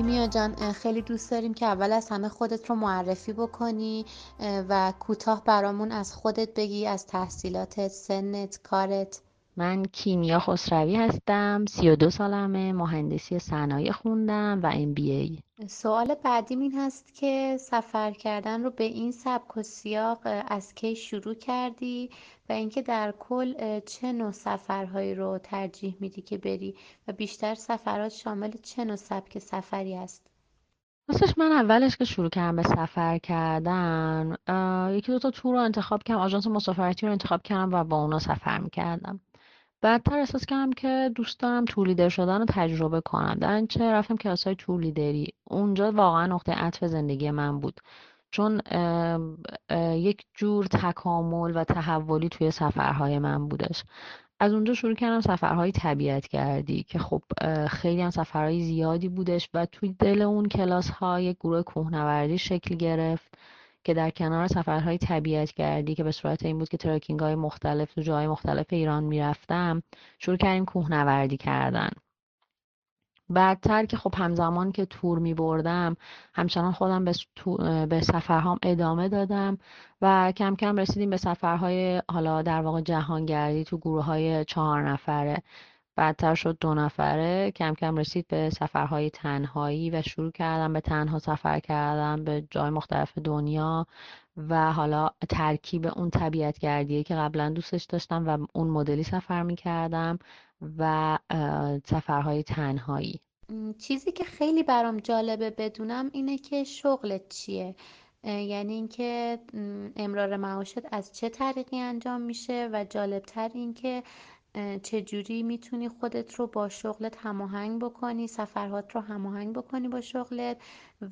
کیمیا جان خیلی دوست داریم که اول از همه خودت رو معرفی بکنی و کوتاه برامون از خودت بگی از تحصیلاتت سنت کارت. من کیمیا خسروی هستم 32 سالمه مهندسی صنایع خوندم و ام بی ای سوال بعدیم این هست که سفر کردن رو به این سبک و سیاق از کی شروع کردی و اینکه در کل چه نوع سفرهایی رو ترجیح میدی که بری و بیشتر سفرات شامل چه نوع سبک سفری است؟ راستش من اولش که شروع کردم به سفر کردن یکی دو تا تور رو انتخاب کردم آژانس مسافرتی رو انتخاب کردم و با اونا سفر می‌کردم. بعدتر احساس کردم که دوست دارم تور شدن رو تجربه کنم. در چه رفتم کلاس های تور لیدری. اونجا واقعا نقطه عطف زندگی من بود. چون یک جور تکامل و تحولی توی سفرهای من بودش. از اونجا شروع کردم سفرهای طبیعت گردی که خب خیلی هم سفرهای زیادی بودش و توی دل اون کلاس ها گروه کوهنوردی شکل گرفت. که در کنار سفرهای طبیعت گردی که به صورت این بود که ترکینگ های مختلف تو جای مختلف ایران می‌رفتم شروع کردیم کوهنوردی کردن. بعدتر که خب همزمان که تور می بردم همچنان خودم به, به سفرهام ادامه دادم و کم کم رسیدیم به سفرهای حالا در واقع جهانگردی تو گروه های چهار نفره. بعدتر شد دو نفره. کم کم رسید به سفرهای تنهایی و شروع کردم به تنها سفر کردم به جای مختلف دنیا و حالا ترکیب اون طبیعت گردیه که قبلا دوستش داشتم و اون مدلی سفر می کردم و سفرهای تنهایی. چیزی که خیلی برام جالبه بدونم اینه که شغلت چیه؟ یعنی اینکه امرار معاشت از چه طریقی انجام میشه و جالبتر اینکه چجوری می‌تونی خودت رو با شغلت هماهنگ بکنی سفرهات رو هماهنگ بکنی با شغلت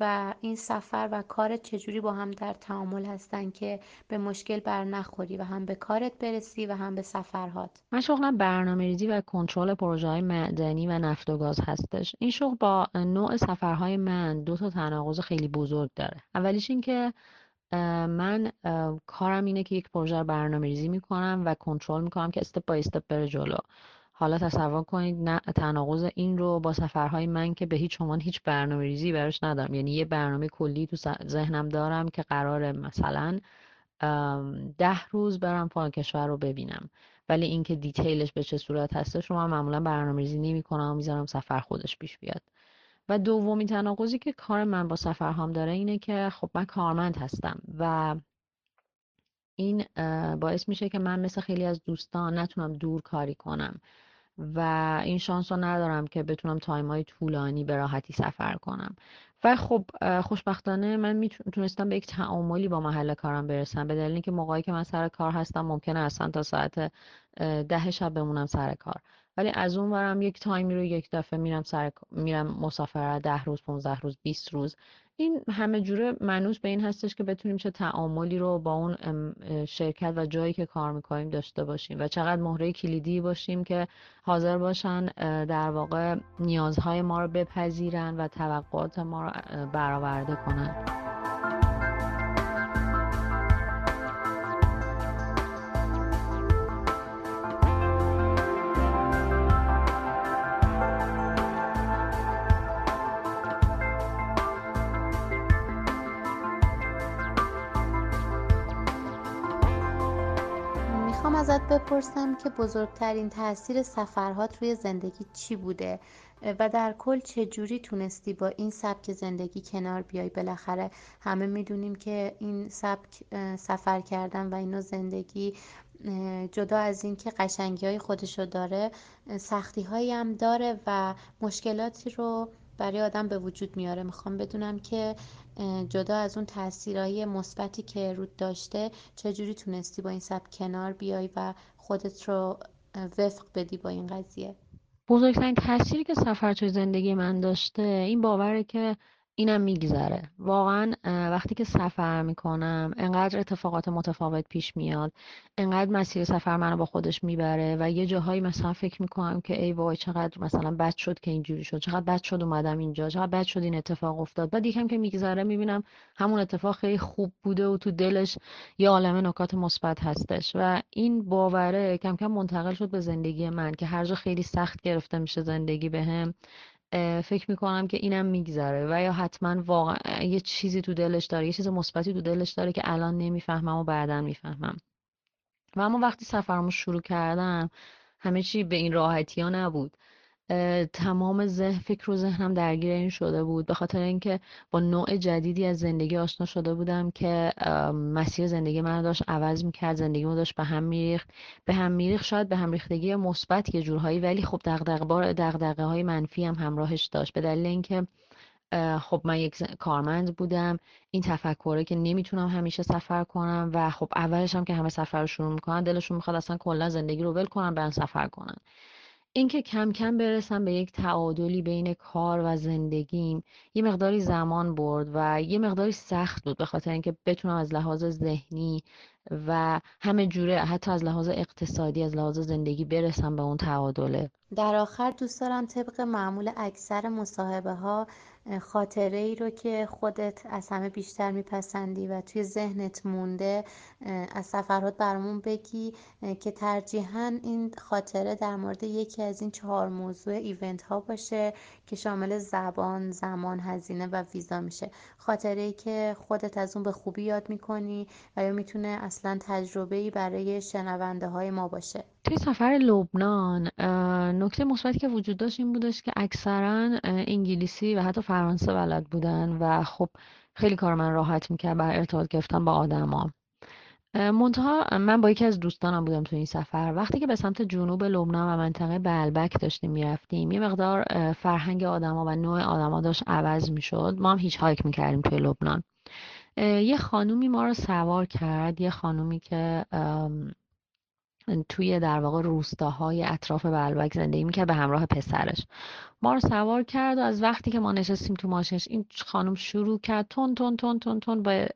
و این سفر و کارت چجوری با هم در تعامل هستن که به مشکل بر نخوری و هم به کارت برسی و هم به سفرهات؟ من شغلم برنامه ریزی و کنترل پروژه های معدنی و نفت و گاز هستش. این شغل با نوع سفرهای من دو تا تناقض خیلی بزرگ داره. اولیش این که من کارم اینه که یک پروژه رو برنامه ریزی می‌کنم و کنترل می‌کنم که استپ بای استپ بره جلو. حالا تصور کنید نه تناقض این رو با سفرهای من که به هیچ عنوان هیچ برنامه ریزی براش ندارم. یعنی یه برنامه کلی تو ذهنم دارم که قرار مثلا ده روز برم فلان کشور رو ببینم. ولی اینکه دیتیلش به چه صورت هستش رو من معمولا برنامه ریزی نمی کنم و می‌ذارم سفر خودش پیش بیاد. و دومی تناقضی که کار من با سفرهام داره اینه که خب من کارمند هستم و این باعث میشه که من مثل خیلی از دوستان نتونم دور کاری کنم و این شانس رو ندارم که بتونم تایم های طولانی به راحتی سفر کنم. و خب خوشبختانه من می‌تونستم به یک تعاملی با محل کارم برسم. به دلیل اینکه موقعی که من سر کار هستم ممکنه اصلا تا ساعت ده شب بمونم سر کار. ولی از اون ورم یک تایمی رو یک دفعه میرم سر میرم مسافرت ده روز 15 روز 20 روز. این همه جوره منوس به این هستش که بتونیم چه تعاملی رو با اون شرکت و جایی که کار می‌کنیم داشته باشیم و چقدر مهره کلیدی باشیم که حاضر باشن در واقع نیازهای ما رو بپذیرن و توقعات ما رو برآورده کنن. ازت بپرسم که بزرگترین تاثیر سفرهات روی زندگی چی بوده؟ و در کل چجوری تونستی با این سبک زندگی کنار بیای؟ بالاخره همه می‌دونیم که این سبک سفر کردن و اینو زندگی جدا از اینکه قشنگی های خودشو داره سختی هایی هم داره و مشکلاتی رو برای آدم به وجود میاره. می‌خوام بدونم که جدا از اون تاثیرهای مثبتی که رود داشته چجوری تونستی با این سبک کنار بیای و خودت رو وفق بدی با این قضیه؟ بزرگترین تاثیری که سفر توی زندگی من داشته این باوره که اینم میگذره. واقعا وقتی که سفر می‌کنم انقدر اتفاقات متفاوت پیش میاد انقدر مسیر سفر منو با خودش می‌بره و یه جاهایی مثلا فکر می‌کنم که ای وای چقدر مثلا بد شد که اینجوری شد چقدر بد شد اومدم اینجا چقدر بد شد این اتفاق افتاد. بعد یکم که میگذره می‌بینم همون اتفاق خیلی خوب بوده و تو دلش یه عالمه نکات مثبت هستش. و این باوره کم کم منتقل شد به زندگی من که هر جا خیلی سخت گرفته میشه زندگی بهم. فکر می‌کنم که اینم میگذره و یا حتما واقعا یه چیزی تو دلش داره یه چیز مثبتی تو دلش داره که الان نمی‌فهمم و بعدا می‌فهمم. و اما وقتی سفرمو شروع کردم همه چی به این راحتی ها نبود. تمام ذهن فکر و ذهنم درگیر این شده بود. به خاطر اینکه با نوع جدیدی از زندگی آشنا شده بودم که مسیر زندگی من داشت عوض می‌کرد زندگی من داشت به هم میریخت. به هم میریخت شاید به هم ریختگی مثبت یه جورهایی ولی خب دغدغه بار دغدغه های منفی هم همراهش داشت. به دلیل اینکه خب من یک کارمند بودم. این تفکره که نمی‌تونم همیشه سفر کنم و خب اولش هم که همه سفر رو شروع می‌کنن دلشون می‌خواد اصلا کلا زندگی رو ول کنن برن سفر کنن. اینکه کم کم برسم به یک تعادلی بین کار و زندگیم یه مقداری زمان برد و یه مقداری سخت بود به خاطر اینکه بتونم از لحاظ ذهنی و همه جوره حتی از لحاظ اقتصادی از لحاظ زندگی برسم به اون تعادله. در آخر دوست دارم طبق معمول اکثر مصاحبه ها خاطره ای رو که خودت از همه بیشتر میپسندی و توی ذهنت مونده از سفرات برامون بگی که ترجیحاً این خاطره در مورد یکی از این چهار موضوع ایونت ها باشه که شامل زبان، زمان، هزینه و ویزا میشه. خاطره ای که خودت از اون به خوبی یاد می‌کنی و یا می‌تونه اصلا تجربه ای برای شنونده های ما باشه. توی سفر لبنان نکته مثبتی که وجود داشت این بودش که اکثرا انگلیسی و حتی فرانسه بلد بودن و خب خیلی کار من راحت می‌کرد برای ارتباط گرفتن با آدما. منتها من با یکی از دوستانم بودم تو این سفر. وقتی که به سمت جنوب لبنان و منطقه بلبک داشتیم می‌رفتیم یه مقدار فرهنگ آدما و نوع آدما داشت عوض می‌شد. ما هم هیچ هایک می‌کردیم توی لبنان. یه خانومی ما رو سوار کرد یه خانومی که توی در واقع روستاهای اطراف بلبک زندگی می‌کرد به همراه پسرش. ما رو سوار کرد و از وقتی که ما نشستیم تو ماشینش این خانم شروع کرد تون تون تون تون تون با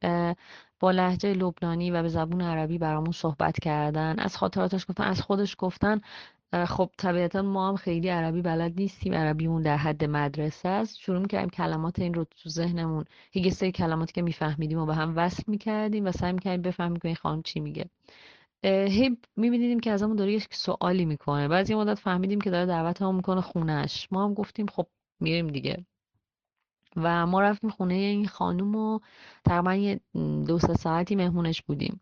با لحجه لبنانی و به زبون عربی برامون صحبت کردن. از خاطراتش گفتن از خودش گفتن خب طبیعتا ما هم خیلی عربی بلد نیستیم عربیمون در حد مدرسه است. شروع می‌کردیم کلمات این رو تو ذهنمون. یه سری کلماتی که میفهمیدیم و به هم وصل می‌کردیم و سعی می‌کردیم بفهمیم که این خانم چی میگه. هی میبینیدیم که ازمون داره یک سوالی می‌کنه. بعضی مدت فهمیدیم که داره دعوت هم می‌کنه خونش ما هم گفتیم خب میریم دیگه. و ما رفتیم خونه این خانوم و تقریبا یه دو ساعتی مهمونش بودیم.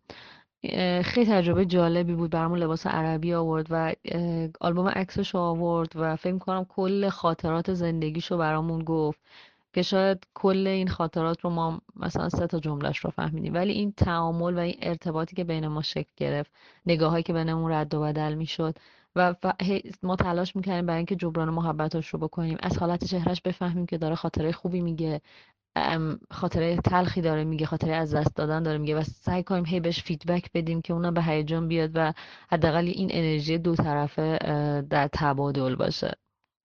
خیلی تجربه جالبی بود برامون لباس عربی آورد و آلبوم عکسش آورد و فکر کنم کل خاطرات زندگیشو برامون گفت که شاید کل این خاطرات رو ما مثلا سه تا جملهش رو فهمیدیم. ولی این تعامل و این ارتباطی که بین ما شکل گرفت نگاهایی که بینمون رد و بدل می‌شد و ما تلاش می‌کردیم برای اینکه جبران محبتش رو بکنیم از حالت چهرش بفهمیم که داره خاطره خوبی میگه خاطره تلخی داره میگه خاطره از دست دادن داره میگه و سعی کنیم هی بهش فیدبک بدیم که اونا به هیجان بیاد و حداقل این انرژی دو طرفه در تبادل باشه.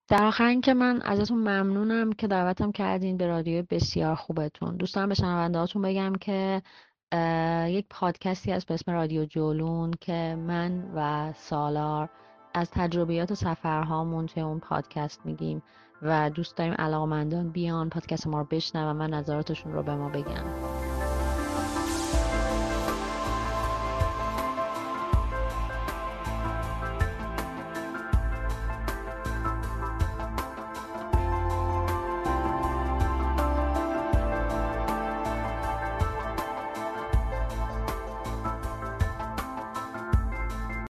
در آخر اینکه من ازتون ممنونم که دعوتم کردین به رادیو بسیار خوبتون. دوست دارم به شنونده بگم که یک پادکستی هست به اسم رادیو جولون که من و سالار از تجربیات سفرهامون توی اون پادکست میگیم. و دوست داریم علاقمندان بیان پادکست ما رو بشنون و نظراتشون رو به ما بگن.